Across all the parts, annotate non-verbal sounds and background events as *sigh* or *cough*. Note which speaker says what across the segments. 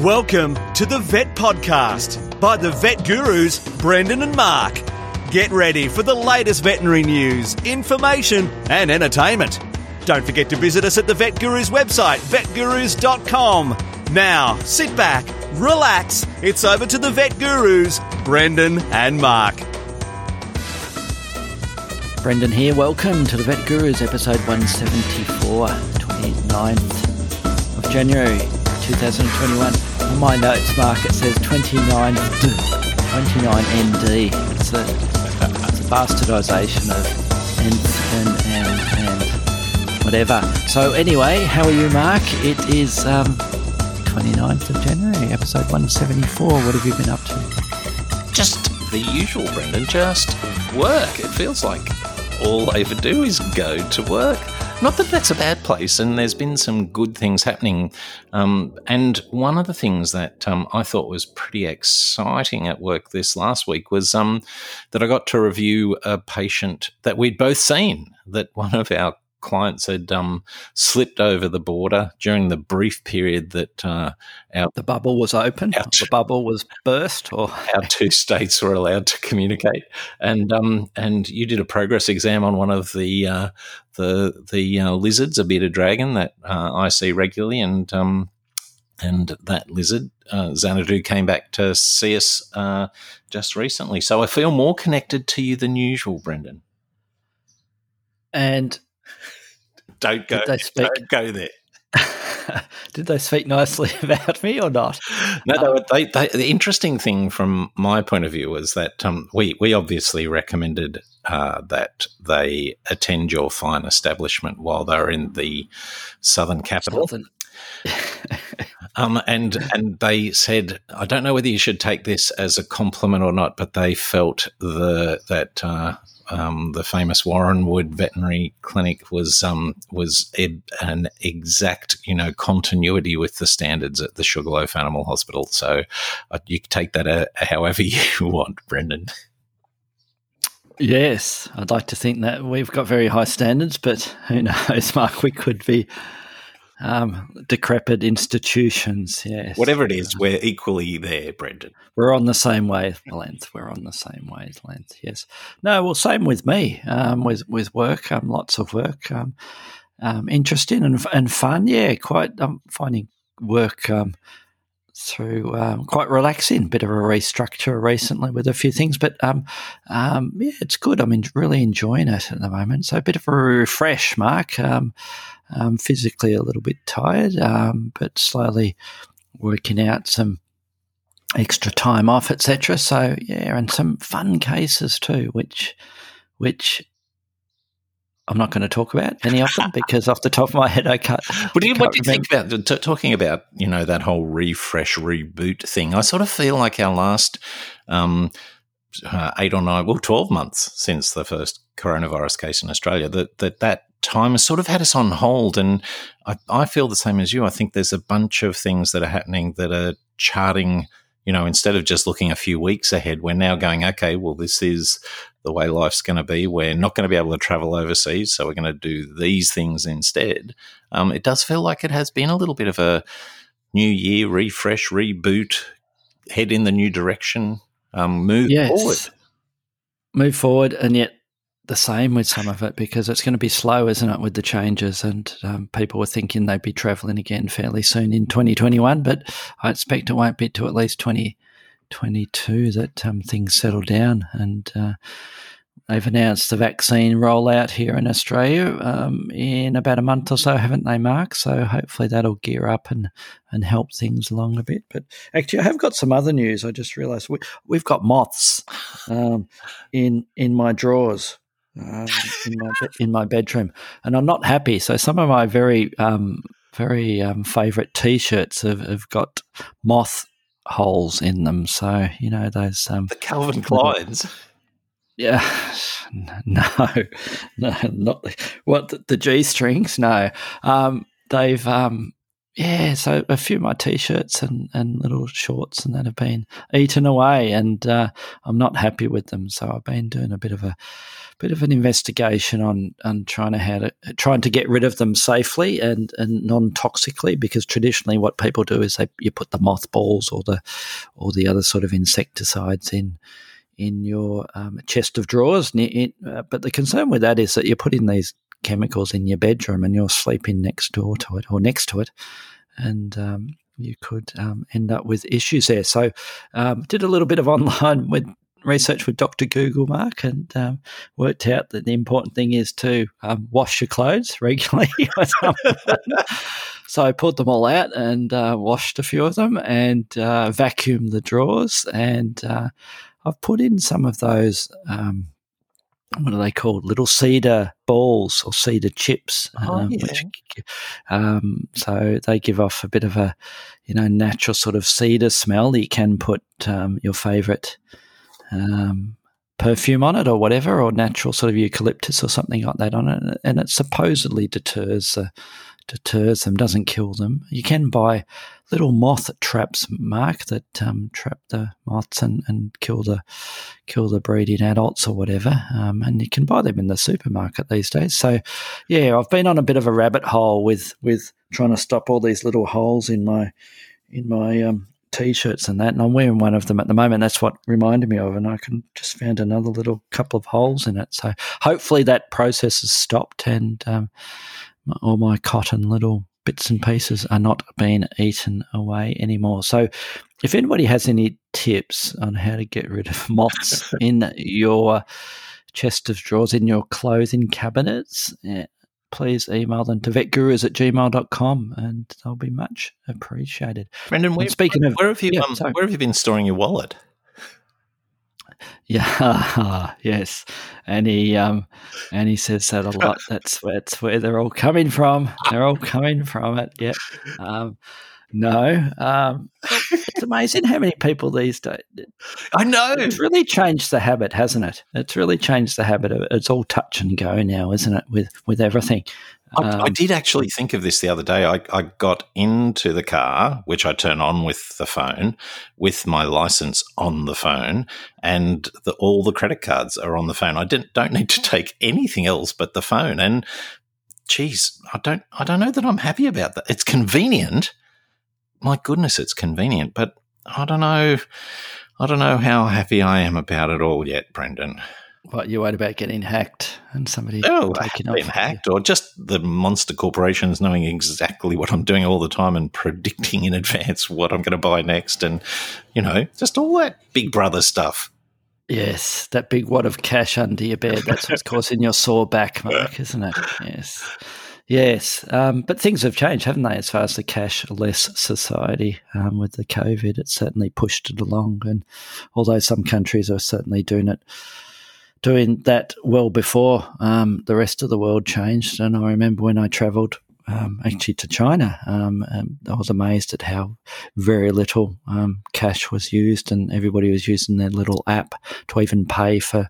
Speaker 1: Welcome to the Vet Podcast by the Vet Gurus, Brendan and Mark. Get ready for the latest veterinary news, information, and entertainment. Don't forget to visit us at the Vet Gurus website, vetgurus.com. Now, sit back, relax. It's over to the Vet Gurus, Brendan and Mark.
Speaker 2: Brendan here. Welcome to the Vet Gurus, episode 174, 29th of January 2021. On my notes, Mark, it says 29, 29ND. It's a, it's a bastardisation of nth and, and whatever. So, anyway, how are you, Mark? It is um, 29th of January, episode 174. What have you been up to?
Speaker 3: Just the usual, Brendan. Just work. It feels like all I ever do is go to work. Not that that's a bad place, and there's been some good things happening. Um, and one of the things that um, I thought was pretty exciting at work this last week was um, that I got to review a patient that we'd both seen. That *laughs* one of our clients had um, slipped over the border during the brief period that uh, our
Speaker 2: the bubble was open, our, the bubble was burst, or *laughs*
Speaker 3: our two states were allowed to communicate. And um, and you did a progress exam on one of the uh, the the uh, lizards, a bearded dragon that uh, I see regularly, and um, and that lizard, uh, Xanadu, came back to see us uh, just recently. So I feel more connected to you than usual, Brendan.
Speaker 2: And
Speaker 3: don't go. Don't go there. *laughs*
Speaker 2: Did they speak nicely *laughs* about me or not?
Speaker 3: No, they, they, the interesting thing from my point of view was that um, we we obviously recommended uh, that they attend your fine establishment while they're in the southern capital. Southern. *laughs* um, and and they said, I don't know whether you should take this as a compliment or not, but they felt the that uh, um, the famous Warranwood Veterinary Clinic was um, was an exact you know continuity with the standards at the Sugarloaf Animal Hospital. So uh, you can take that uh, however *laughs* you want, Brendan.
Speaker 2: Yes, I'd like to think that we've got very high standards, but who *laughs* knows, Mark? We could be um, decrepit institutions. Yes,
Speaker 3: whatever it is, we're equally there, Brendan.
Speaker 2: We're on the same wavelength. We're on the same wavelength. Yes. No, well, same with me. Um, with with work, um, lots of work. Um, um, interesting and and fun. Yeah, quite. I'm finding work um, through um, quite relaxing. Bit of a restructure recently with a few things, but um, um, yeah, it's good. I'm in, really enjoying it at the moment. So a bit of a refresh, Mark. Um, um, physically a little bit tired, um, but slowly working out some extra time off, etc. So yeah, and some fun cases too, which which I'm not going to talk about any of them *laughs* because off the top of my head, I can't.
Speaker 3: What do you, what do you think about t- talking about you know that whole refresh reboot thing? I sort of feel like our last um, uh, eight or nine, well, twelve months since the first coronavirus case in Australia, that that that time has sort of had us on hold, and I, I feel the same as you. I think there's a bunch of things that are happening that are charting you know, instead of just looking a few weeks ahead, we're now going, okay, well, this is the way life's going to be. We're not going to be able to travel overseas, so we're going to do these things instead. Um, it does feel like it has been a little bit of a new year refresh, reboot, head in the new direction, um, move yes. forward.
Speaker 2: Move forward, and yet the same with some of it because it's going to be slow, isn't it, with the changes? And um, people were thinking they'd be travelling again fairly soon in 2021, but I expect it won't be to at least 2022 that um, things settle down. And uh, they've announced the vaccine rollout here in Australia um, in about a month or so, haven't they, Mark? So hopefully that'll gear up and, and help things along a bit. But actually, I have got some other news. I just realised we, have got moths um, in in my drawers um, in my in my bedroom, and I'm not happy. So some of my very um, very um, favorite T-shirts have, have got moth holes in them. So you know those um,
Speaker 3: the Calvin Kleins.
Speaker 2: Yeah, *laughs* no, *laughs* no, not the, what the, the G strings. No, um, they've um, yeah, so a few of my t-shirts and, and little shorts and that have been eaten away, and uh, I'm not happy with them. So I've been doing a bit of a bit of an investigation on on trying to how to trying to get rid of them safely and and non toxically, because traditionally what people do is they you put the mothballs or the or the other sort of insecticides in in your um, chest of drawers. Uh, but the concern with that is that you're putting these chemicals in your bedroom and you're sleeping next door to it or next to it, and um, you could um, end up with issues there. So, um, did a little bit of *laughs* online with research with Dr. Google, Mark, and um, worked out that the important thing is to um, wash your clothes *laughs* regularly. so I pulled them all out and uh, washed a few of them and uh, vacuumed the drawers. And uh, I've put in some of those um, what are they called? Little cedar balls or cedar chips.
Speaker 3: Oh, um, yeah. which,
Speaker 2: um, so they give off a bit of a, you know, natural sort of cedar smell. You can put um, your favourite um, perfume on it or whatever, or natural sort of eucalyptus or something like that on it, and it supposedly deters uh, deters them, doesn't kill them. You can buy little moth traps, Mark, that um, trap the moths and, and kill the kill the breeding adults or whatever. Um, and you can buy them in the supermarket these days. So, yeah, I've been on a bit of a rabbit hole with with trying to stop all these little holes in my in my um, t-shirts and that and i'm wearing one of them at the moment that's what reminded me of and i can just found another little couple of holes in it so hopefully that process has stopped and um, all my cotton little bits and pieces are not being eaten away anymore. So, if anybody has any tips on how to get rid of *laughs* moths *laughs* in your chest of drawers, in your clothing cabinets, yeah, please email them to vetgurus at gmail.com and they'll be much appreciated.
Speaker 3: Brendan, where, speaking of, where have you yeah, um, where have you been storing your wallet? *laughs*
Speaker 2: Yeah, *laughs* yes, and he um, and he says that a lot. That's where that's where they're all coming from. They're all coming from it. Yep. Um, no, um, it's amazing how many people these days.
Speaker 3: I know
Speaker 2: it's really changed the habit, hasn't it? It's really changed the habit of it's all touch and go now, isn't it? With with everything.
Speaker 3: I, I, um, did actually think of this the other day. I, I, got into the car, which I turn on with the phone, with my license on the phone, and the, all the credit cards are on the phone. I didn't don't need to take anything else but the phone. And geez, I don't I don't know that I'm happy about that. It's convenient. My goodness, it's convenient, but I don't know. I don't know how happy I am about it all yet, Brendan.
Speaker 2: What you worried about getting hacked and somebody
Speaker 3: oh, taking being hacked, or just the monster corporations knowing exactly what I'm doing all the time and predicting in advance what I'm going to buy next, and you know, just all that Big Brother stuff.
Speaker 2: Yes, that big wad of cash under your bed. That's what's *laughs* causing your sore back, Mark, isn't it? Yes. Yes, um, but things have changed, haven't they? As far as the cashless society um, with the COVID, it's certainly pushed it along. And although some countries are certainly doing it doing that well before um, the rest of the world changed. And I remember when I travelled um, actually to China, um, I was amazed at how very little um, cash was used, and everybody was using their little app to even pay for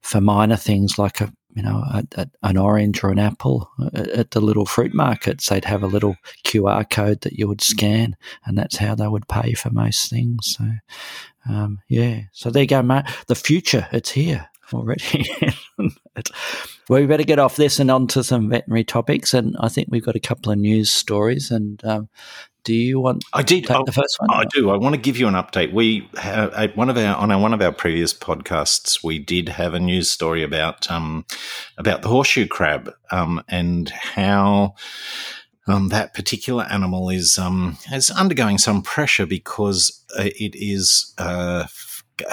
Speaker 2: for minor things like a you know a, a, an orange or an apple at the little fruit markets. They'd have a little QR code that you would scan, and that's how they would pay for most things. So. Um, yeah, so there you go, mate. The future, it's here already. *laughs* well, we better get off this and on to some veterinary topics. And I think we've got a couple of news stories. And um, do you want?
Speaker 3: I did the first one. I do. I want to give you an update. We have one of our on our, one of our previous podcasts. We did have a news story about um, about the horseshoe crab um, and how. Um, that particular animal is um, is undergoing some pressure because uh, it is uh,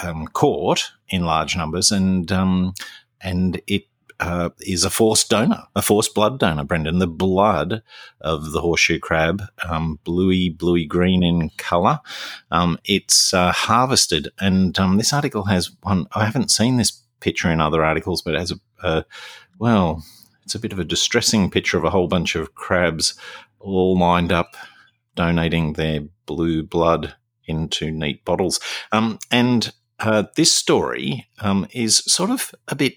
Speaker 3: um, caught in large numbers, and um, and it uh, is a forced donor, a forced blood donor, Brendan. The blood of the horseshoe crab, um, bluey, bluey green in colour, um, it's uh, harvested. And um, this article has one, I haven't seen this picture in other articles, but it has a, well, it's a bit of a distressing picture of a whole bunch of crabs all lined up donating their blue blood into neat bottles. Um, and uh, this story um, is sort of a bit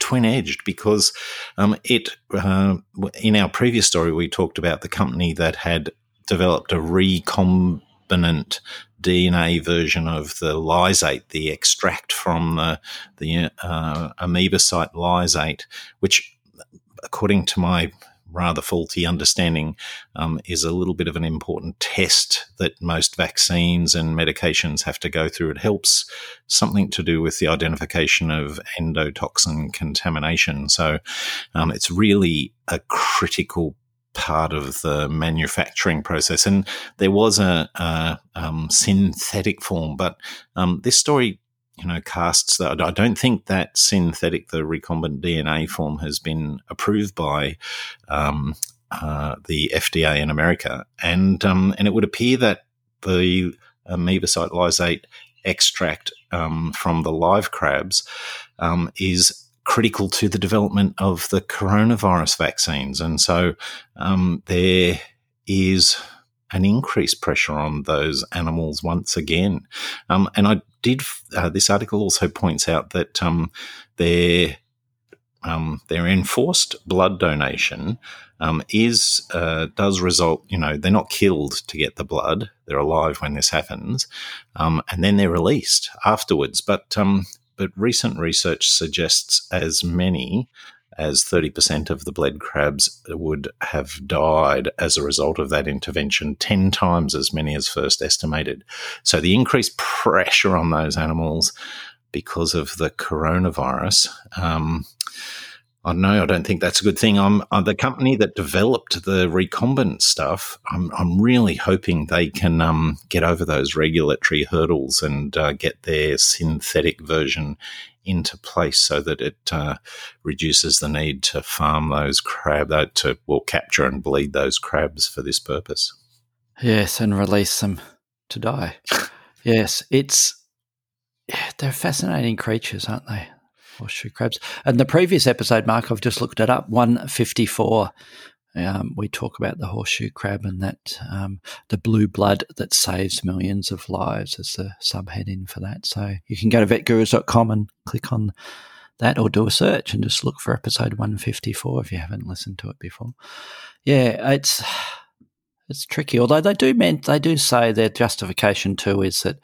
Speaker 3: twin edged because um, it, uh, in our previous story, we talked about the company that had developed a recombinant DNA version of the lysate, the extract from the, the uh, amebocyte lysate, which, according to my rather faulty understanding, um, is a little bit of an important test that most vaccines and medications have to go through. It helps something to do with the identification of endotoxin contamination. So um, it's really a critical part of the manufacturing process. And there was a, a um, synthetic form, but um, this story, you know, casts that. I don't think that synthetic, the recombinant DNA form, has been approved by. Um, uh, the FDA in America, and um, and it would appear that the amoeba lysate extract um, from the live crabs um, is critical to the development of the coronavirus vaccines. And so um, there is an increased pressure on those animals once again. Um, and I did, uh, this article also points out that um, their, um, their enforced blood donation um, is uh, does result. You know, they're not killed to get the blood; they're alive when this happens, um, and then they're released afterwards. But um, but recent research suggests as many as 30% of the bled crabs would have died as a result of that intervention, 10 times as many as first estimated. So the increased pressure on those animals because of the coronavirus. Um, I know. I don't think that's a good thing. I'm, I'm, the company that developed the recombinant stuff. I'm, I'm really hoping they can um, get over those regulatory hurdles and uh, get their synthetic version into place so that it uh, reduces the need to farm those crab, uh, to well capture and bleed those crabs for this purpose.
Speaker 2: Yes, and release them to die. yes, it's they're fascinating creatures, aren't they? horseshoe crabs. And the previous episode, Mark, I've just looked it up, 154. Um, we talk about the horseshoe crab and that um, the blue blood that saves millions of lives is the subheading for that. So you can go to vetgurus.com and click on that or do a search and just look for episode 154 if you haven't listened to it before. Yeah, it's it's tricky. Although they do meant they do say their justification too is that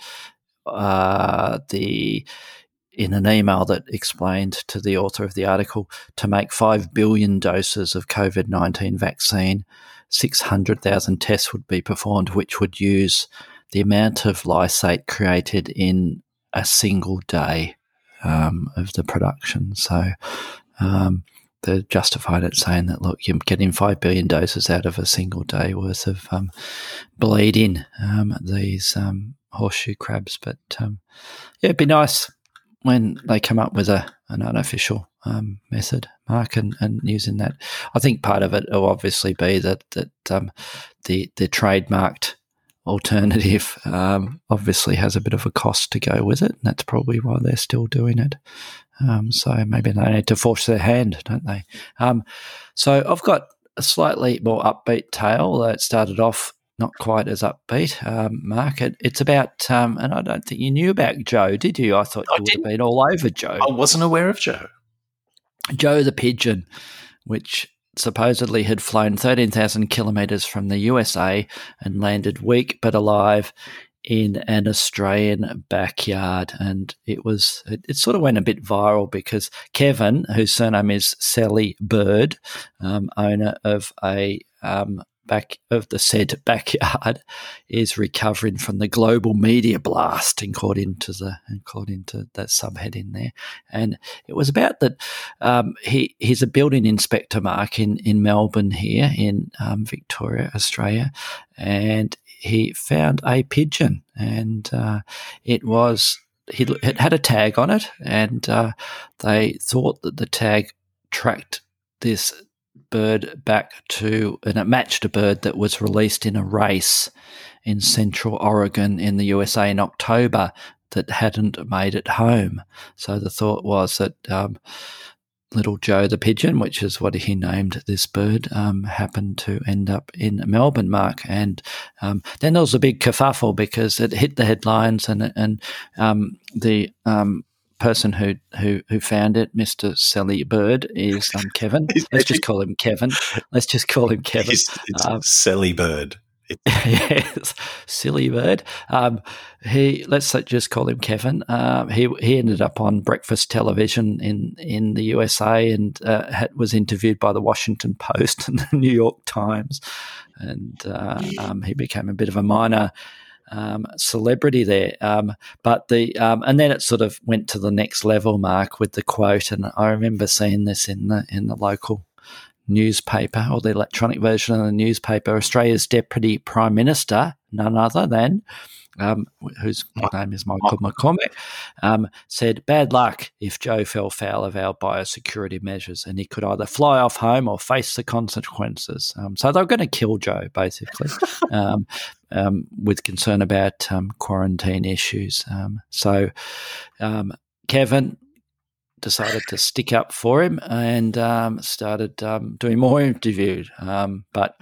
Speaker 2: uh, the in an email that explained to the author of the article to make 5 billion doses of COVID 19 vaccine, 600,000 tests would be performed, which would use the amount of lysate created in a single day um, of the production. So um, they justified it saying that, look, you're getting 5 billion doses out of a single day worth of um, bleeding um, these um, horseshoe crabs. But um, yeah, it'd be nice when they come up with a an unofficial um, method, Mark, and, and using that, I think part of it will obviously be that that um, the the trademarked alternative um, obviously has a bit of a cost to go with it, and that's probably why they're still doing it. Um, so maybe they need to force their hand, don't they? Um, so I've got a slightly more upbeat tale that started off not quite as upbeat um, market. It's about, um, and I don't think you knew about Joe, did you? I thought I you would have been all over Joe.
Speaker 3: I wasn't aware of Joe.
Speaker 2: Joe the pigeon, which supposedly had flown 13,000 kilometres from the USA and landed weak but alive in an Australian backyard. And it was, it, it, sort of went a bit viral because Kevin, whose surname is Celli-Bird, um, owner of a um, back of the said backyard is recovering from the global media blast, according to the according to that subheading there. And it was about that um, he he's a building inspector, Mark, in in Melbourne here in um, Victoria, Australia, and he found a pigeon, and uh, it was. He, it had a tag on it, and uh, they thought that the tag tracked this bird back to, and it matched a bird that was released in a race in Central Oregon in the USA in October that hadn't made it home. So the thought was that um, little Joe the pigeon, which is what he named this bird, um, happened to end up in Melbourne, Mark. And um, then there was a big kerfuffle because it hit the headlines and and um, the um, person who who who found it, Mister Celli-Bird, is um, Kevin. *laughs* Let's just call him Kevin. Let's just call him Kevin.
Speaker 3: It's, it's um, Celli-Bird. *laughs*
Speaker 2: yes, silly bird. Um, he let's just call him Kevin. Um, he he ended up on breakfast television in in the USA and uh, had, was interviewed by the Washington Post *laughs* and the New York Times, and uh, um, he became a bit of a minor. Um, celebrity there, um, but the um, and then it sort of went to the next level, Mark, with the quote. And I remember seeing this in the in the local newspaper or the electronic version of the newspaper, Australia's Deputy Prime Minister, none other than, um, whose name is Michael McCormack, um, said, Bad luck if Joe fell foul of our biosecurity measures and he could either fly off home or face the consequences. Um, so they were going to kill Joe, basically, *laughs* um, um, with concern about um, quarantine issues. so, Kevin, decided to stick up for him and um, started um, doing more interviews. Um, but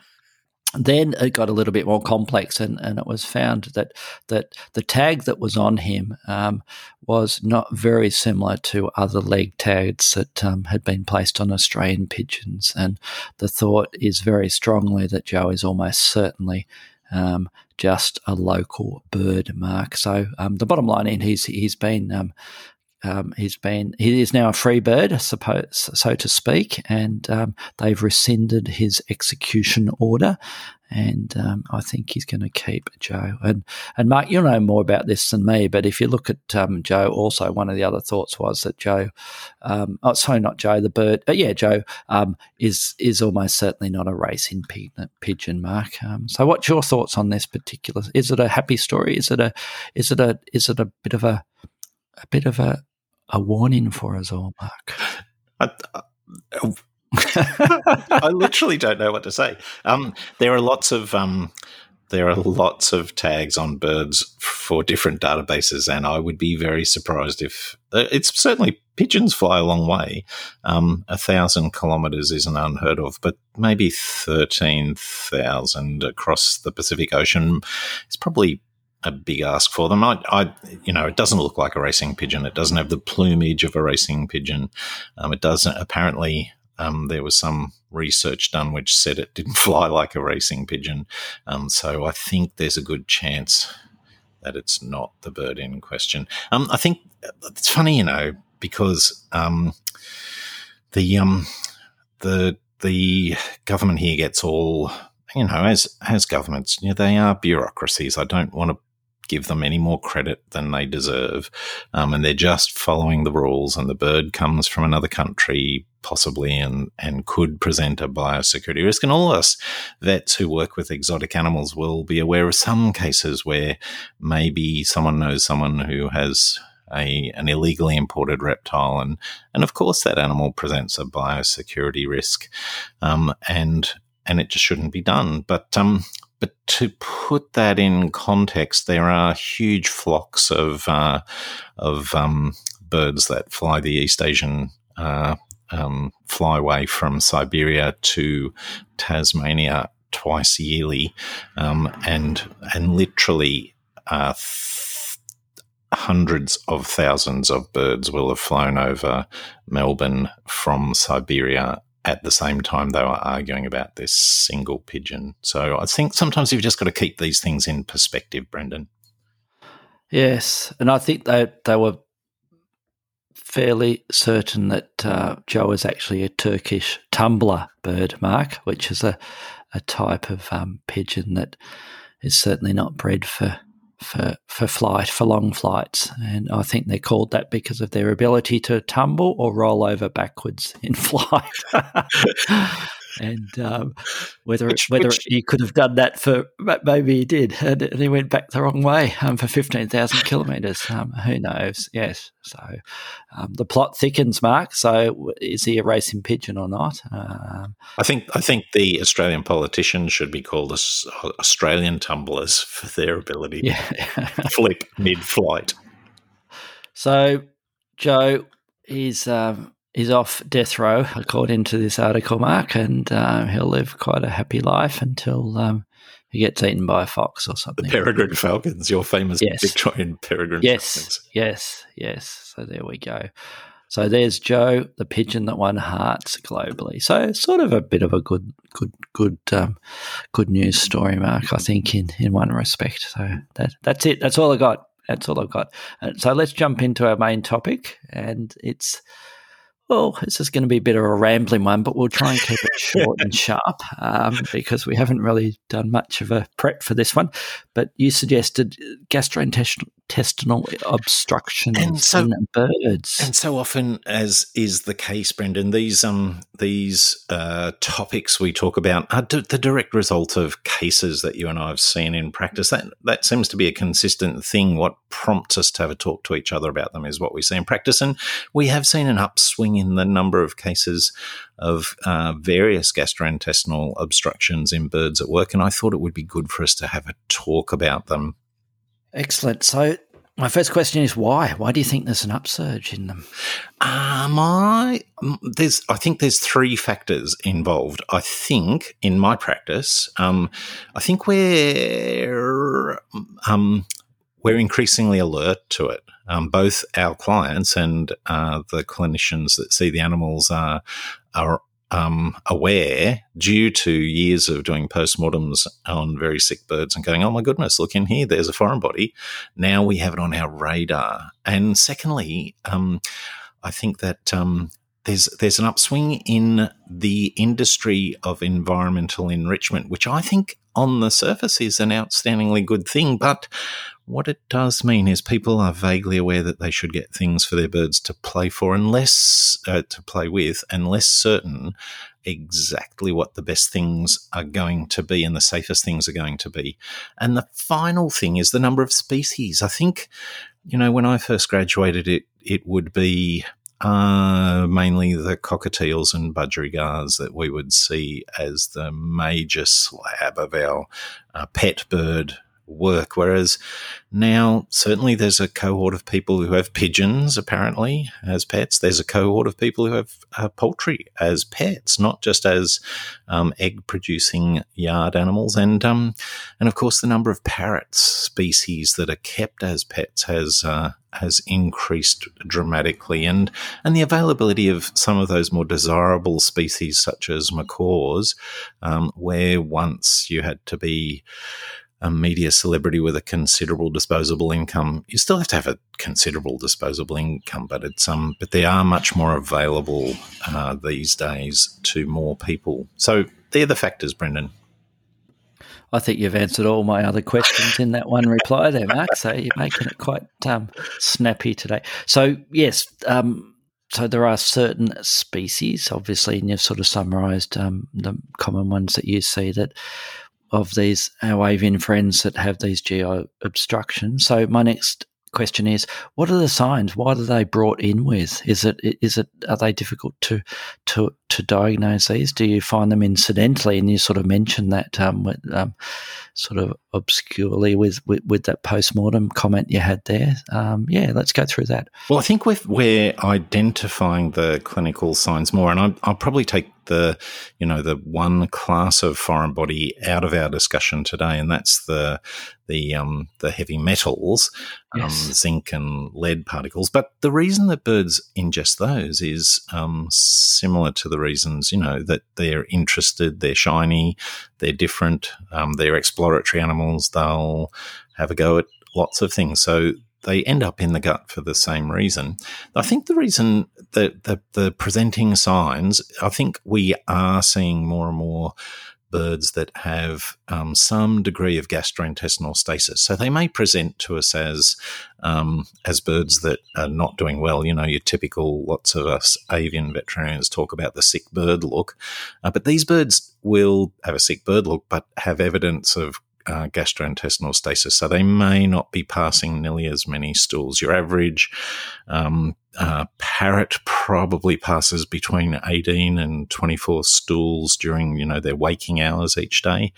Speaker 2: then it got a little bit more complex, and, and it was found that that the tag that was on him um, was not very similar to other leg tags that um, had been placed on Australian pigeons. And the thought is very strongly that Joe is almost certainly um, just a local bird mark. So um, the bottom line, in he's he's been um, um, he's been he is now a free bird, suppose, so to speak, and um, they've rescinded his execution order. And um, I think he's going to keep Joe. And and Mark, you'll know more about this than me. But if you look at um, Joe, also one of the other thoughts was that Joe, um, oh sorry, not Joe, the bird, but yeah, Joe um, is is almost certainly not a racing pigeon. Mark. so, what's your thoughts on this particular? Is it a happy story? Is it a is it a is it a bit of a a bit of a a warning for us all, Mark. I,
Speaker 3: I, I literally don't know what to say. Um, there are lots of um, there are lots of tags on birds for different databases, and I would be very surprised if uh, it's certainly pigeons fly a long way. Um, a thousand kilometers isn't unheard of, but maybe thirteen thousand across the Pacific Ocean is probably a big ask for them. I, I, you know, it doesn't look like a racing pigeon. It doesn't have the plumage of a racing pigeon. Um, it doesn't. Apparently, um, there was some research done which said it didn't *laughs* fly like a racing pigeon. Um, so I think there's a good chance that it's not the bird in question. Um, I think it's funny, you know, because um, the um, the the government here gets all you know, as as governments, you know, they are bureaucracies. I don't want to give them any more credit than they deserve. Um, and they're just following the rules, and the bird comes from another country, possibly, and, and could present a biosecurity risk. And all of us vets who work with exotic animals will be aware of some cases where maybe someone knows someone who has a, an illegally imported reptile, and and of course that animal presents a biosecurity risk, um, and and it just shouldn't be done. But um, but to put that in context, there are huge flocks of uh, of um, birds that fly the East Asian uh, um, flyway from Siberia to Tasmania twice yearly, um, and and literally. Uh, hundreds of thousands of birds will have flown over Melbourne from Siberia at the same time they were arguing about this single pigeon. So I think sometimes you've just got to keep these things in perspective, Brendan.
Speaker 2: Yes, and I think they they were fairly certain that uh, Joe is actually a Turkish tumbler bird, Mark, which is a a type of um, pigeon that is certainly not bred for for for flight for long flights, and I think they're called that because of their ability to tumble or roll over backwards in *laughs* flight. And um, *laughs* whether which, whether which, he could have done that for maybe he did, *laughs* and, he went back the wrong way um, for fifteen thousand kilometres. Um, who knows? Yes. So um, the plot thickens, Mark. So is he a racing pigeon or not? Um,
Speaker 3: I think I think the Australian politicians should be called Australian tumblers for their ability yeah. to *laughs* flip mid-flight.
Speaker 2: So Joe is. Um, is off death row, according to this article, Mark, and uh, he'll live quite a happy life until um, he gets eaten by a fox or something.
Speaker 3: The peregrine falcons, your famous yes. Victorian peregrine
Speaker 2: yes,
Speaker 3: falcons.
Speaker 2: Yes, yes, So there we go. So there's Joe, the pigeon that won hearts globally. So sort of a bit of a good, good, good, um, good news story, Mark. I think in in one respect. So that that's it. That's all I got. That's all I've got. Uh, so let's jump into our main topic, and it's well, this is going to be a bit of a rambling one, but we'll try and keep it *laughs* short and sharp um, because we haven't really done much of a prep for this one. But you suggested gastrointestinal obstruction in birds,
Speaker 3: and so often, as is the case, Brendan, these um these uh, topics we talk about are d- the direct result of cases that you and I have seen in practice. That that seems to be a consistent thing. What prompts us to have a talk to each other about them is what we see in practice, and we have seen an upswing in the number of cases of uh, various gastrointestinal obstructions in birds at work. And I thought it would be good for us to have a talk about them.
Speaker 2: Excellent. So, my first question is why? Why do you think there's an upsurge in them?
Speaker 3: Um, I there's I think there's three factors involved. I think in my practice, um, I think we're um, we're increasingly alert to it. Um, both our clients and uh, the clinicians that see the animals are are um, aware, due to years of doing postmortems on very sick birds and going, "Oh my goodness, look in here, there's a foreign body." Now we have it on our radar. And secondly, um, I think that um, there's there's an upswing in the industry of environmental enrichment, which I think on the surface is an outstandingly good thing, but what it does mean is people are vaguely aware that they should get things for their birds to play for, unless uh, to play with, and less certain exactly what the best things are going to be and the safest things are going to be. And the final thing is the number of species. I think, you know, when I first graduated, it it would be uh, mainly the cockatiels and budgerigars that we would see as the major slab of our uh, pet bird work. Whereas now, certainly, there's a cohort of people who have pigeons apparently as pets. There's a cohort of people who have uh, poultry as pets, not just as um, egg-producing yard animals. And um, and of course, the number of parrots species that are kept as pets has. Uh, has increased dramatically, and and the availability of some of those more desirable species, such as macaws, um, where once you had to be a media celebrity with a considerable disposable income, you still have to have a considerable disposable income, but it's um, but they are much more available uh, these days to more people. So they're the factors, Brendan.
Speaker 2: I think you've answered all my other questions in that one reply there, Mark. So you're making it quite um, snappy today. So yes, um, so there are certain species, obviously, and you've sort of summarised um, the common ones that you see that of these our avian friends that have these GI obstructions. So my next question is, what are the signs? What are they brought in with? Is it is it are they difficult to to to diagnose these? Do you find them incidentally? And you sort of mentioned that um, with, um, sort of obscurely with, with, with that post mortem comment you had there. Um, yeah, let's go through that.
Speaker 3: Well, I think we're, we're identifying the clinical signs more, and I, I'll probably take the you know the one class of foreign body out of our discussion today, and that's the the um, the heavy metals, um, yes. um, zinc and lead particles. But the reason that birds ingest those is um, similar to the reasons you know that they're interested, they're shiny, they're different, um, they're exploratory animals. They'll have a go at lots of things. So they end up in the gut for the same reason. I think the reason that the, the presenting signs, I think we are seeing more and more birds that have um, some degree of gastrointestinal stasis. So they may present to us as um, as birds that are not doing well. You know, your typical lots of us avian veterinarians talk about the sick bird look, uh, but these birds will have a sick bird look, but have evidence of uh, gastrointestinal stasis. So they may not be passing nearly as many stools. Your average um, uh, parrot probably passes between 18 and 24 stools during, you know, their waking hours each day.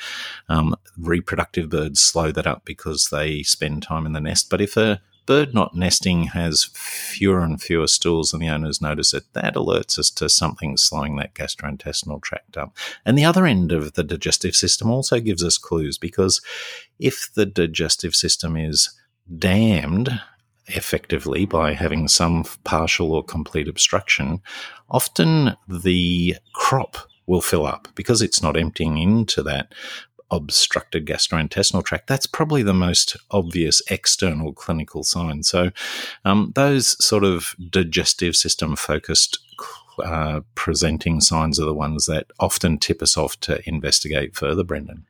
Speaker 3: Um, reproductive birds slow that up because they spend time in the nest. But if a bird not nesting has fewer and fewer stools and the owners notice it, that alerts us to something slowing that gastrointestinal tract up. And the other end of the digestive system also gives us clues because if the digestive system is damned, effectively by having some partial or complete obstruction, often the crop will fill up because it's not emptying into that obstructed gastrointestinal tract. That's probably the most obvious external clinical sign. So, um, those sort of digestive system focused uh, presenting signs are the ones that often tip us off to investigate further, Brendan.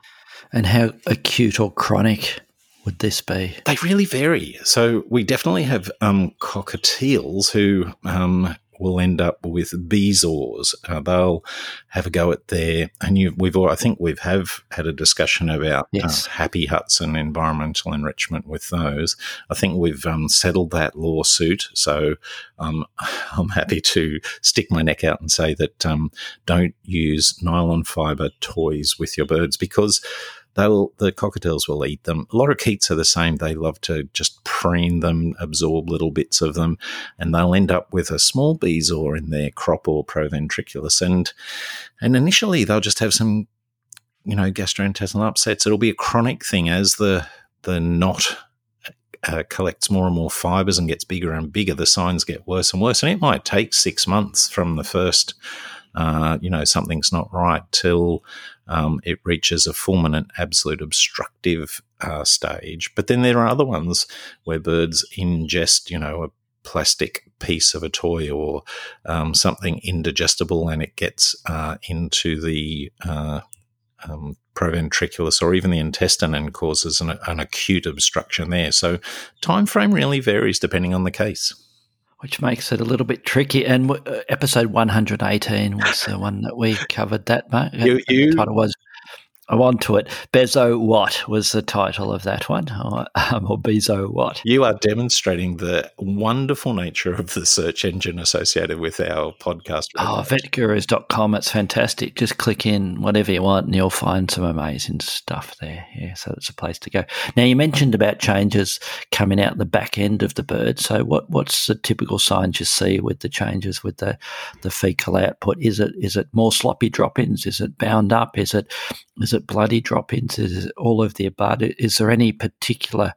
Speaker 2: And how acute or chronic would this be?
Speaker 3: They really vary. So we definitely have um, cockatiels who um, will end up with bezoars. Uh, they'll have a go at their, and you, we've all, I think we've have had a discussion about uh, yes. uh, happy huts and environmental enrichment with those. I think we've um, settled that lawsuit, so um, *laughs* I'm happy to stick my neck out and say that um, don't use nylon fiber toys with your birds because they'll the cockatiels will eat them. Lorikeets are the same. They love to just preen them, absorb little bits of them, and they'll end up with a small bezoar in their crop or proventriculus. And and initially they'll just have some, you know, gastrointestinal upsets. It'll be a chronic thing as the the knot uh, collects more and more fibers and gets bigger and bigger, the signs get worse and worse. And it might take six months from the first, uh, you know, something's not right till um, it reaches a fulminant absolute obstructive uh, stage. But then there are other ones where birds ingest, you know, a plastic piece of a toy or um, something indigestible and it gets uh, into the uh, um, proventriculus or even the intestine and causes an, an, acute obstruction there. So time frame really varies depending on the case
Speaker 2: which makes it a little bit tricky. And uh, episode 118 was the one that we covered that, Mark. You, you, the title was I'm on to it. Bezo What was the title of that one, *laughs* or, um, or Bezo What?
Speaker 3: You are demonstrating the wonderful nature of the search engine associated with our podcast.
Speaker 2: Oh, vetgurus.com. It's fantastic. Just click in whatever you want and you'll find some amazing stuff there. Yeah, so it's a place to go. Now, you mentioned about changes coming out the back end of the bird. So, what, what's the typical signs you see with the changes with the, the fecal output? Is it is it more sloppy drop ins? Is it bound up? Is it is it bloody drop? Is all of the above? Is there any particular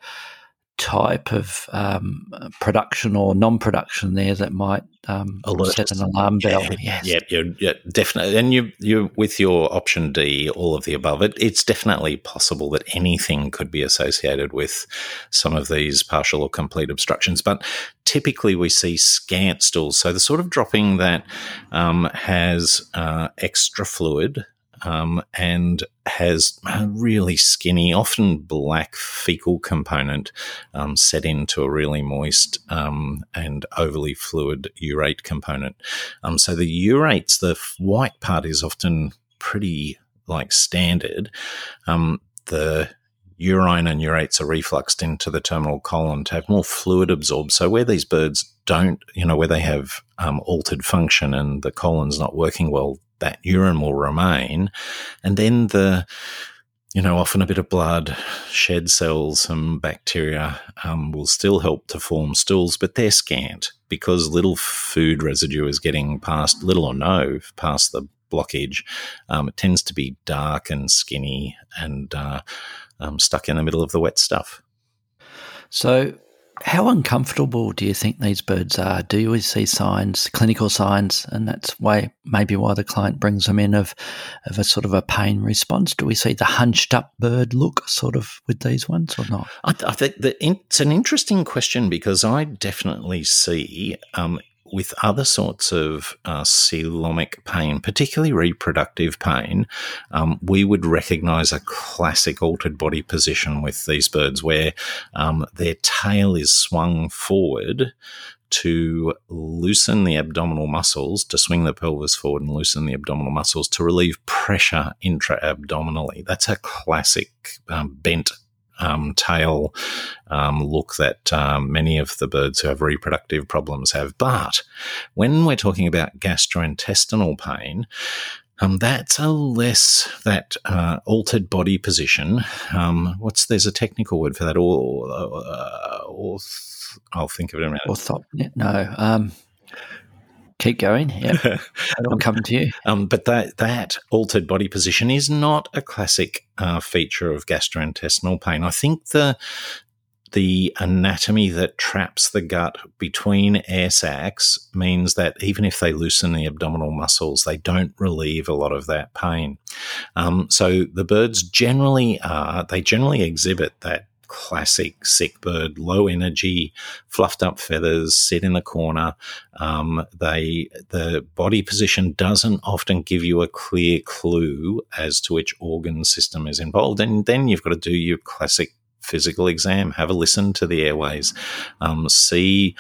Speaker 2: type of um, production or non-production there that might um, set an alarm bell.
Speaker 3: Yeah, yes. yeah, yeah, yeah, definitely. And you, you, with your option D, all of the above, it, it's definitely possible that anything could be associated with some of these partial or complete obstructions. But typically, we see scant stools, so the sort of dropping that um, has uh, extra fluid um, and has a really skinny, often black fecal component um, set into a really moist um, and overly fluid urate component. Um, so the urates, the white part is often pretty like standard. Um, the urine and urates are refluxed into the terminal colon to have more fluid absorbed. So where these birds don't, you know, where they have um, altered function and the colon's not working well, that urine will remain. And then the, you know, often a bit of blood, shed cells, some bacteria um, will still help to form stools, but they're scant because little food residue is getting past, little or no, past the blockage. Um, it tends to be dark and skinny and uh, um, stuck in the middle of the wet stuff.
Speaker 2: So, how uncomfortable do you think these birds are? Do you see signs, clinical signs, and that's why maybe why the client brings them in of of a sort of a pain response? Do we see the hunched up bird look sort of with these ones or not?
Speaker 3: I, I think that it's an interesting question because I definitely see um, with other sorts of uh, coelomic pain, particularly reproductive pain, um, we would recognize a classic altered body position with these birds where um, their tail is swung forward to loosen the abdominal muscles, to swing the pelvis forward and loosen the abdominal muscles to relieve pressure intra abdominally. That's a classic um, bent um, tail um, look that um, many of the birds who have reproductive problems have. But when we're talking about gastrointestinal pain, um, that's a less that uh, altered body position. Um, what's there's a technical word for that? Or, uh, or I'll think of it in a minute.
Speaker 2: Orthop- no. Um, keep going. Yeah, *laughs* I'll come to you.
Speaker 3: Um, but that that altered body position is not a classic uh, feature of gastrointestinal pain. I think the the anatomy that traps the gut between air sacs means that even if they loosen the abdominal muscles, they don't relieve a lot of that pain. Um, so the birds generally are, they generally exhibit that classic sick bird, low energy, fluffed up feathers, sit in a corner. Um, they the body position doesn't often give you a clear clue as to which organ system is involved, and then you've got to do your classic physical exam, have a listen to the airways, um, see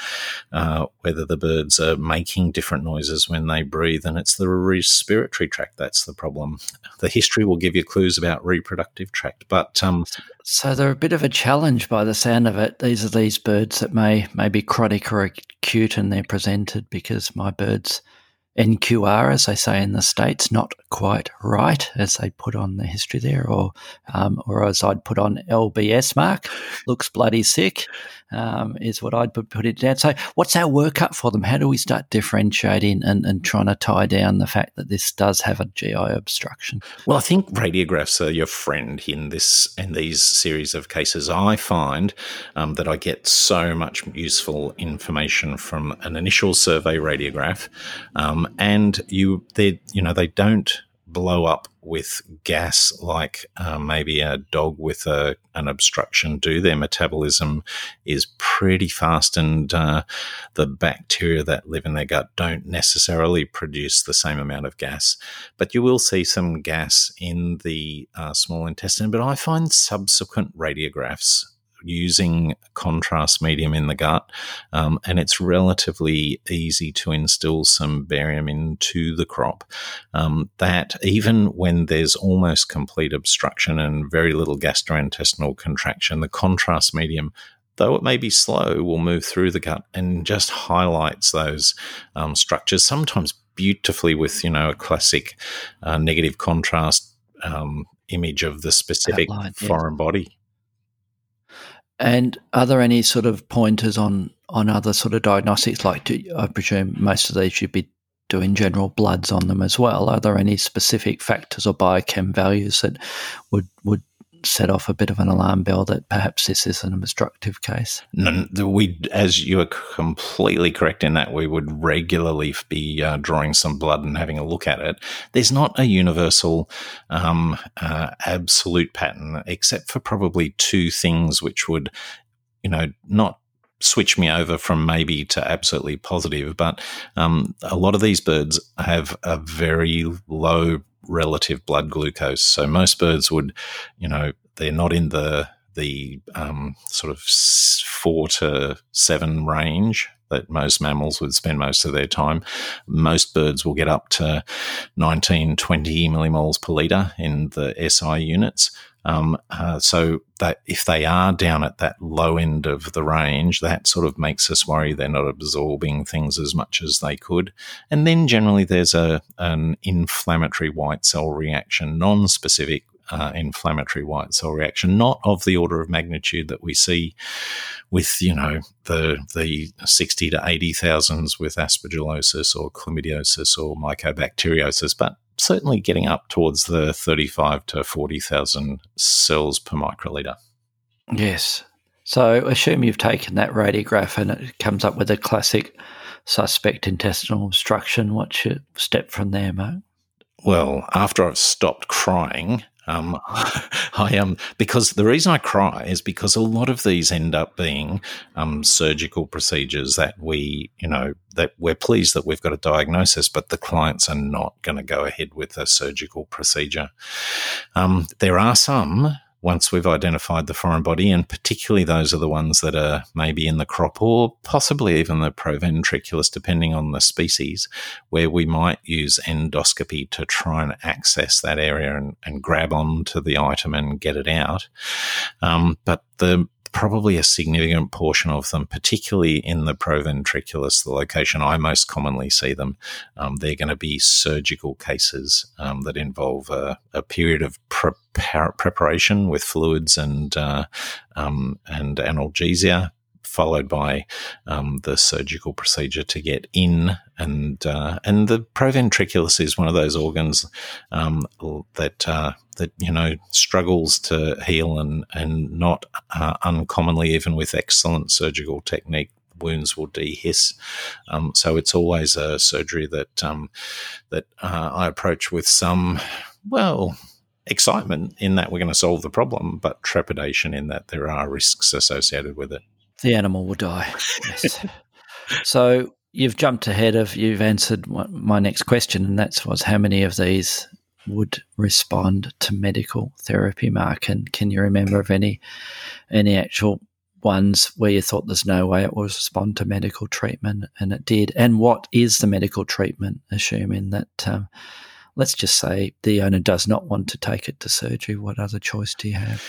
Speaker 3: uh, whether the birds are making different noises when they breathe, and it's the respiratory tract that's the problem. The history will give you clues about reproductive tract, but um,
Speaker 2: so they're a bit of a challenge by the sound of it. These are these birds that may may be chronic or acute, and they're presented because my birds NQR, as they say in the States, not quite right, as they put on the history there, or um, or as I'd put on LBS mark, looks bloody sick, um, is what I'd put, it down. So, what's our workup for them? How do we start differentiating and, and trying to tie down the fact that this does have a GI obstruction?
Speaker 3: Well, I think radiographs are your friend in this in these series of cases. I find um, that I get so much useful information from an initial survey radiograph. Um, and you they you know they don't blow up with gas like uh, maybe a dog with a, an obstruction do. Their metabolism is pretty fast, and uh, the bacteria that live in their gut don't necessarily produce the same amount of gas. But you will see some gas in the uh, small intestine. But I find subsequent radiographs using contrast medium in the gut, um, and it's relatively easy to instill some barium into the crop. Um, that even when there's almost complete obstruction and very little gastrointestinal contraction, the contrast medium though it may be slow, will move through the gut and just highlights those um, structures, sometimes beautifully with, you know, a classic uh, negative contrast um, image of the specific line, foreign yeah. body.
Speaker 2: And are there any sort of pointers on on other sort of diagnostics? Like, do, I presume most of these should be doing general bloods on them as well. Are there any specific factors or biochem values that would would set off a bit of an alarm bell that perhaps this is an obstructive case?
Speaker 3: No, we, as you are completely correct in that, we would regularly be uh, drawing some blood and having a look at it. There's not a universal, um, uh, absolute pattern, except for probably two things which would, you know, not switch me over from maybe to absolutely positive. But um, a lot of these birds have a very low relative blood glucose. So most birds would, you know, they're not in the the um, sort of four to seven range that most mammals would spend most of their time. Most birds will get up to 19, 20 millimoles per litre in the SI units. Um, uh, so that if they are down at that low end of the range, that sort of makes us worry they're not absorbing things as much as they could. And then generally there's a an inflammatory white cell reaction, non-specific uh, inflammatory white cell reaction, not of the order of magnitude that we see with, you know, the the sixty to eighty thousands with aspergillosis or chlamydiosis or mycobacteriosis, but certainly getting up towards the 35 to 40,000 cells per microliter.
Speaker 2: Yes. So assume you've taken that radiograph and it comes up with a classic suspect intestinal obstruction. What's your step from there, Mark?
Speaker 3: Well, after I've stopped crying, um, *laughs* I um because the reason I cry is because a lot of these end up being um, surgical procedures that we, you know, that we're pleased that we've got a diagnosis, but the clients are not going to go ahead with a surgical procedure. Um, there are some once we've identified the foreign body, and particularly those are the ones that are maybe in the crop or possibly even the proventriculus, depending on the species, where we might use endoscopy to try and access that area and, and grab onto the item and get it out. Um, but the probably a significant portion of them, particularly in the proventriculus, the location I most commonly see them, um, they're going to be surgical cases um, that involve a, a period of pre- preparation with fluids and uh, um, and analgesia followed by um, the surgical procedure to get in. And uh, and the proventriculus is one of those organs um, that uh, that you know struggles to heal and and not uh, uncommonly even with excellent surgical technique wounds will dehisce. Um, so it's always a surgery that um, that uh, I approach with some well excitement in that we're going to solve the problem, but trepidation in that there are risks associated with it.
Speaker 2: The animal will die. Yes. so you've jumped ahead of you've answered my next question, and that was how many of these would respond to medical therapy, Mark? And can you remember of any any actual ones where you thought there's no way it will respond to medical treatment, and it did? And what is the medical treatment, assuming that um, let's just say the owner does not want to take it to surgery, what other choice do you have?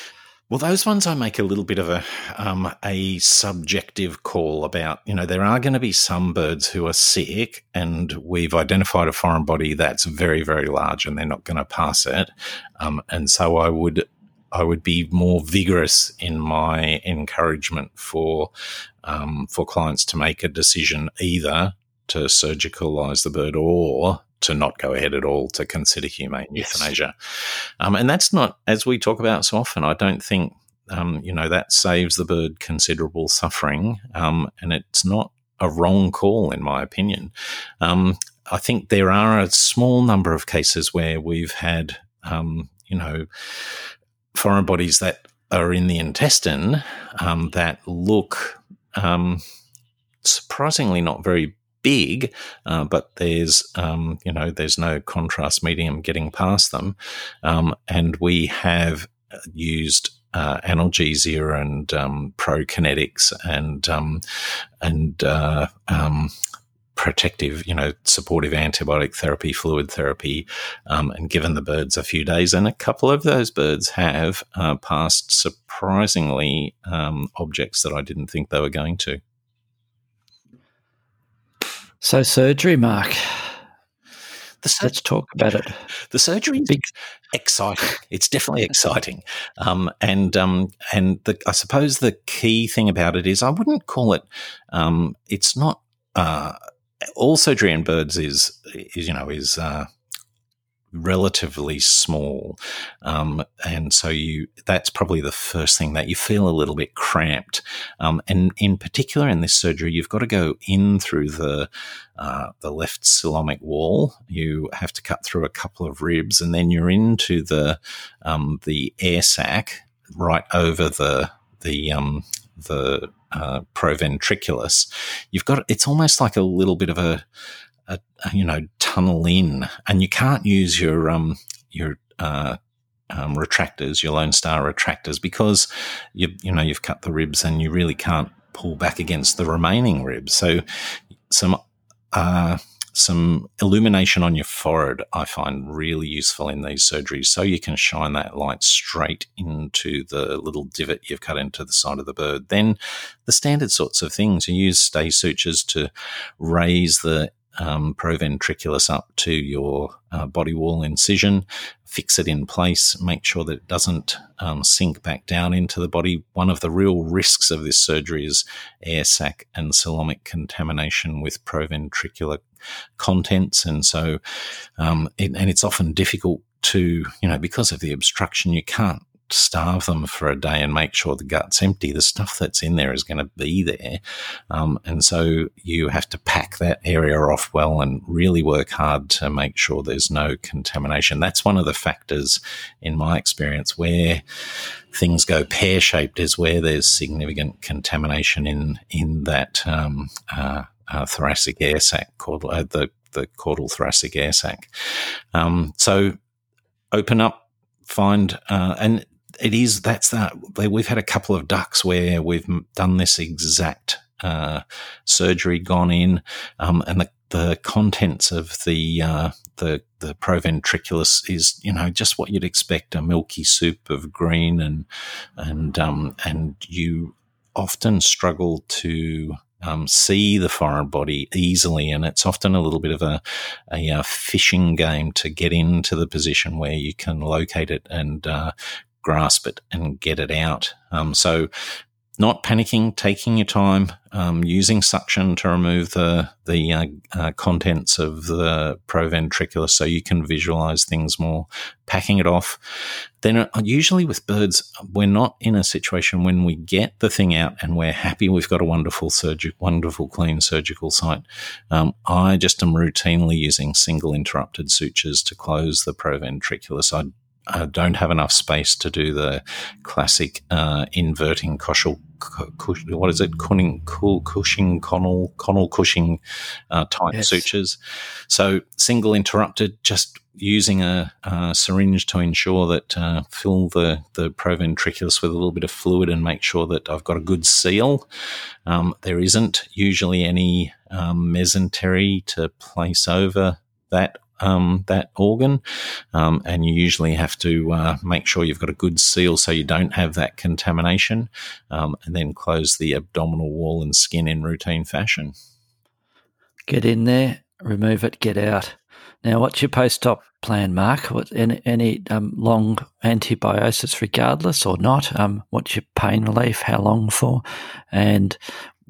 Speaker 3: Well, those ones I make a little bit of a um, a subjective call about. You know, there are going to be some birds who are sick, and we've identified a foreign body that's very, very large, and they're not going to pass it. Um, and so I would I would be more vigorous in my encouragement for um, for clients to make a decision either to surgicalize the bird or to not go ahead at all to consider humane yes. euthanasia. Um, and that's not, as we talk about so often, I don't think, um, you know, that saves the bird considerable suffering. Um, and it's not a wrong call, in my opinion. Um, I think there are a small number of cases where we've had, um, you know, foreign bodies that are in the intestine um, that look surprisingly not very big, uh, but there's um, you know there's no contrast medium getting past them, um, and we have used uh, analgesia and um, prokinetics and um, and uh, um, protective, you know, supportive antibiotic therapy, fluid therapy, um, and given the birds a few days. And a couple of those birds have uh, passed surprisingly um, objects that I didn't think they were going to.
Speaker 2: So surgery, Mark. Sur- Let's talk about it.
Speaker 3: The surgery is Big. exciting. It's definitely exciting, um, and um, and the, I suppose the key thing about it is I wouldn't call it. Um, it's not uh, all surgery in birds is, is you know is uh, relatively small, um, and so you that's probably the first thing that you feel a little bit cramped. Um, and in particular, in this surgery, you've got to go in through the uh, the left coelomic wall. You have to cut through a couple of ribs, and then you're into the um, the air sac right over the the um, the uh, proventriculus. You've got it's almost like a little bit of a you know tunnel in, and you can't use your um your uh, um, retractors, your Lone Star retractors, because you you know you've cut the ribs and you really can't pull back against the remaining ribs. So some uh, some illumination on your forehead I find really useful in these surgeries, so you can shine that light straight into the little divot you've cut into the side of the bird. Then the standard sorts of things you use stay sutures to raise the um, proventriculus up to your uh, body wall incision, fix it in place, make sure that it doesn't um, sink back down into the body. One of the real risks of this surgery is air sac and coelomic contamination with proventricular contents, and so um, it, and it's often difficult to you know because of the obstruction you can't starve them for a day and make sure the gut's empty, the stuff that's in there is going to be there. Um, and so you have to pack that area off well and really work hard to make sure there's no contamination. That's one of the factors in my experience where things go pear shaped is where there's significant contamination in, in that, um, uh, uh, thoracic air sac called uh, the, the caudal thoracic air sac. Um, so open up find uh, and it is that's that we've had a couple of ducks where we've done this exact uh, surgery gone in um, and the the contents of the uh, the the proventriculus is you know just what you'd expect a milky soup of green and and um, and you often struggle to um, see the foreign body easily, and it's often a little bit of a, a, a, uh, fishing game to get into the position where you can locate it and uh, grasp it and get it out. Um, so not panicking, taking your time, um, using suction to remove the the uh, uh, contents of the proventricular, so you can visualize things more, packing it off. Then, uh, usually with birds, we're not in a situation when we get the thing out and we're happy we've got a wonderful surgical, wonderful clean surgical site. Um, I just am routinely using single interrupted sutures to close the proventriculus. I I don't have enough space to do the classic uh, inverting Koshel, what is it, Cunning, Cushing, Connell, Connell Cushing uh, type yes. sutures. So single interrupted, just using a, a syringe to ensure that uh, fill the the proventriculus with a little bit of fluid and make sure that I've got a good seal. Um, there isn't usually any um, mesentery to place over that um, that organ, um, and you usually have to uh, make sure you've got a good seal so you don't have that contamination, um, and then close the abdominal wall and skin in routine fashion.
Speaker 2: Get in there, remove it, get out. Now, what's your post-op plan, Mark? What, any, any um, long antibiosis, regardless or not? Um, what's your pain relief? How long for? And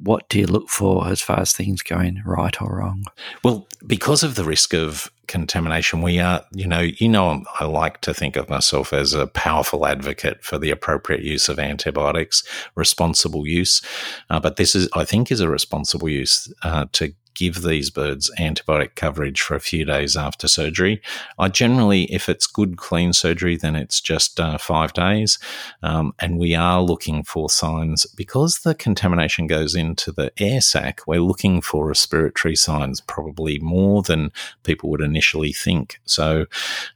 Speaker 2: what do you look for as far as things going right or wrong?
Speaker 3: Well, because of the risk of contamination, we are, you know, you know, I like to think of myself as a powerful advocate for the appropriate use of antibiotics, responsible use. Uh, but this is, I think, is a responsible use uh, to give these birds antibiotic coverage for a few days after surgery. I generally, if it's good, clean surgery, then it's just uh, five days. Um, and we are looking for signs because the contamination goes into the air sac, we're looking for respiratory signs probably more than people would initially think. So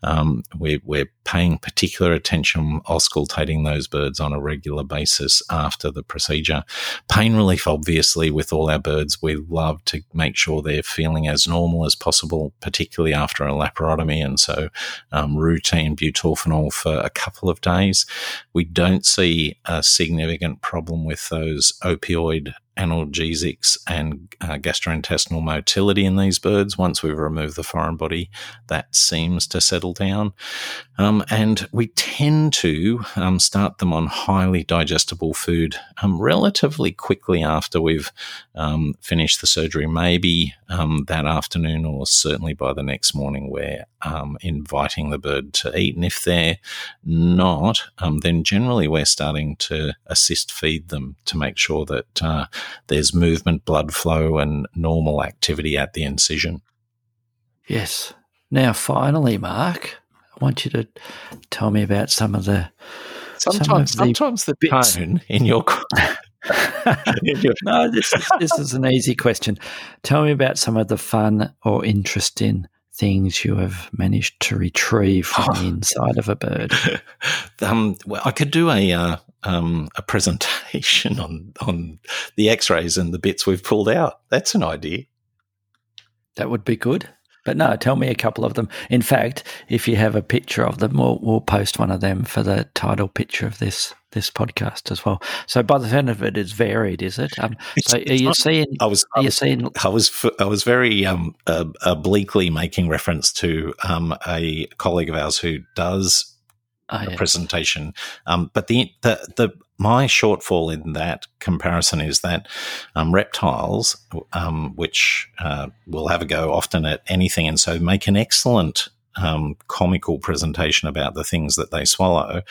Speaker 3: um, we're, we're paying particular attention, auscultating those birds on a regular basis after the procedure. Pain relief, obviously, with all our birds, we love to make sure they're feeling as normal as possible, particularly after a laparotomy. And so, um, routine butorphanol for a couple of days. We don't see a significant problem with those opioid analgesics and uh, gastrointestinal motility in these birds. Once we've removed the foreign body, that seems to settle down. Um, and we tend to um, start them on highly digestible food um, relatively quickly after we've um, finished the surgery, maybe um, that afternoon or certainly by the next morning, we're um, inviting the bird to eat. And if they're not, then generally we're starting to assist feed them to make sure that uh, there's movement, blood flow, and normal activity at the incision.
Speaker 2: Yes. Now, finally, Mark, I want you to tell me about some of the.
Speaker 3: Sometimes, some the sometimes the bits. tone in your. *laughs* *laughs*
Speaker 2: no, this is, this is an easy question. Tell me about some of the fun or interesting things you have managed to retrieve from oh. the inside of a bird. *laughs*
Speaker 3: Um, well, I could do a uh, um, a presentation *laughs* on on the X-rays and the bits we've pulled out. That's an idea.
Speaker 2: That would be good. But no, tell me a couple of them. In fact, if you have a picture of them, we'll, we'll post one of them for the title picture of this this podcast as well. So by the end of it, it's varied, is it? Um, *laughs* so are you seeing? I was. Are you seeing?
Speaker 3: I was. I was very um, uh, obliquely making reference to um, a colleague of ours who does oh, a presentation. Um, but the, the the my shortfall in that comparison is that um, reptiles, um, which uh, will have a go often at anything, and so make an excellent um, comical presentation about the things that they swallow.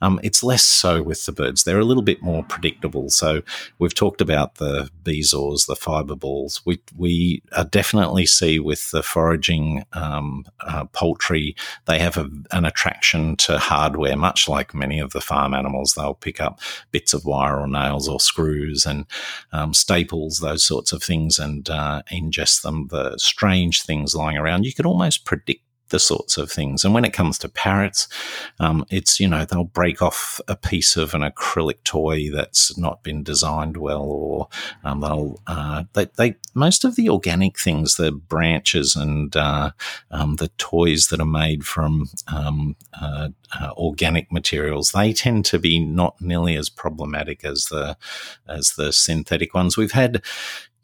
Speaker 3: Um, it's less so with the birds. They're a little bit more predictable. So we've talked about the bezoars, the fiber balls. We we definitely see with the foraging um, uh, poultry, they have a, an attraction to hardware, much like many of the farm animals. They'll pick up bits of wire or nails or screws and um, staples, those sorts of things, and uh, ingest them. The strange things lying around, you could almost predict the sorts of things. And when it comes to parrots, um, it's, you know, they'll break off a piece of an acrylic toy that's not been designed well, or um, they'll, uh, they, they, most of the organic things, the branches and uh, um, the toys that are made from um, uh, uh, organic materials, they tend to be not nearly as problematic as the, as the synthetic ones. We've had,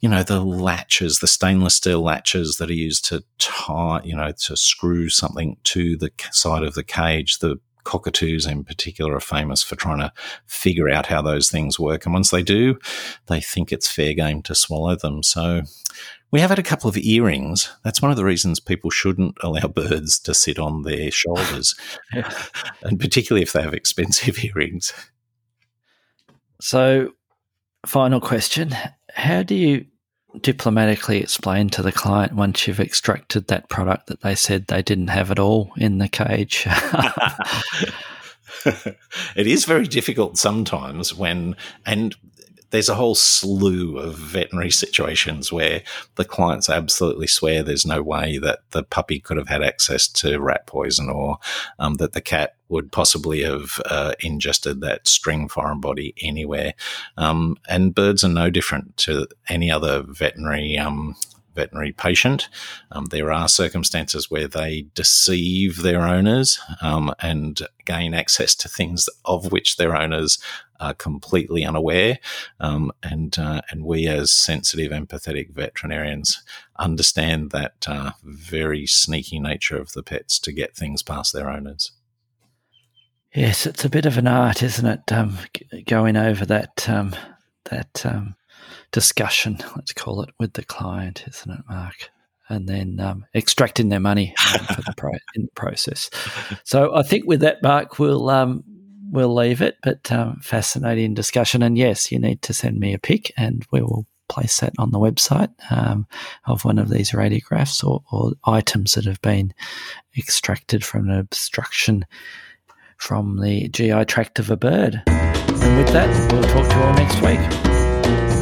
Speaker 3: you know, the latches, the stainless steel latches that are used to tie, you know, to screw something to the side of the cage, the cockatoos in particular are famous for trying to figure out how those things work. And once they do, they think it's fair game to swallow them. So we have had a couple of earrings. That's one of the reasons people shouldn't allow *laughs* birds to sit on their shoulders, *laughs* and particularly if they have expensive *laughs* earrings.
Speaker 2: So, final question How do you diplomatically explain to the client once you've extracted that product that they said they didn't have at all in the cage? *laughs* *laughs*
Speaker 3: it is very difficult sometimes when, and there's a whole slew of veterinary situations where the clients absolutely swear there's no way that the puppy could have had access to rat poison or um, that the cat would possibly have uh, ingested that string foreign body anywhere. Um, and birds are no different to any other veterinary um, veterinary patient. Um, there are circumstances where they deceive their owners um, and gain access to things of which their owners are completely unaware. Um, and uh, and we, as sensitive, empathetic veterinarians, understand that uh, very sneaky nature of the pets to get things past their owners.
Speaker 2: Yes, it's a bit of an art, isn't it? Um, going over that um, that um, discussion, let's call it, with the client, isn't it, Mark? And then um, extracting their money um, for the pro- in the process. *laughs* So I think with that, Mark, we'll um, we'll leave it. But um, fascinating discussion, and yes, you need to send me a pic, and we will place that on the website um, of one of these radiographs or, or items that have been extracted from an obstruction from the GI tract of a bird. And with that, we'll talk to you all next week.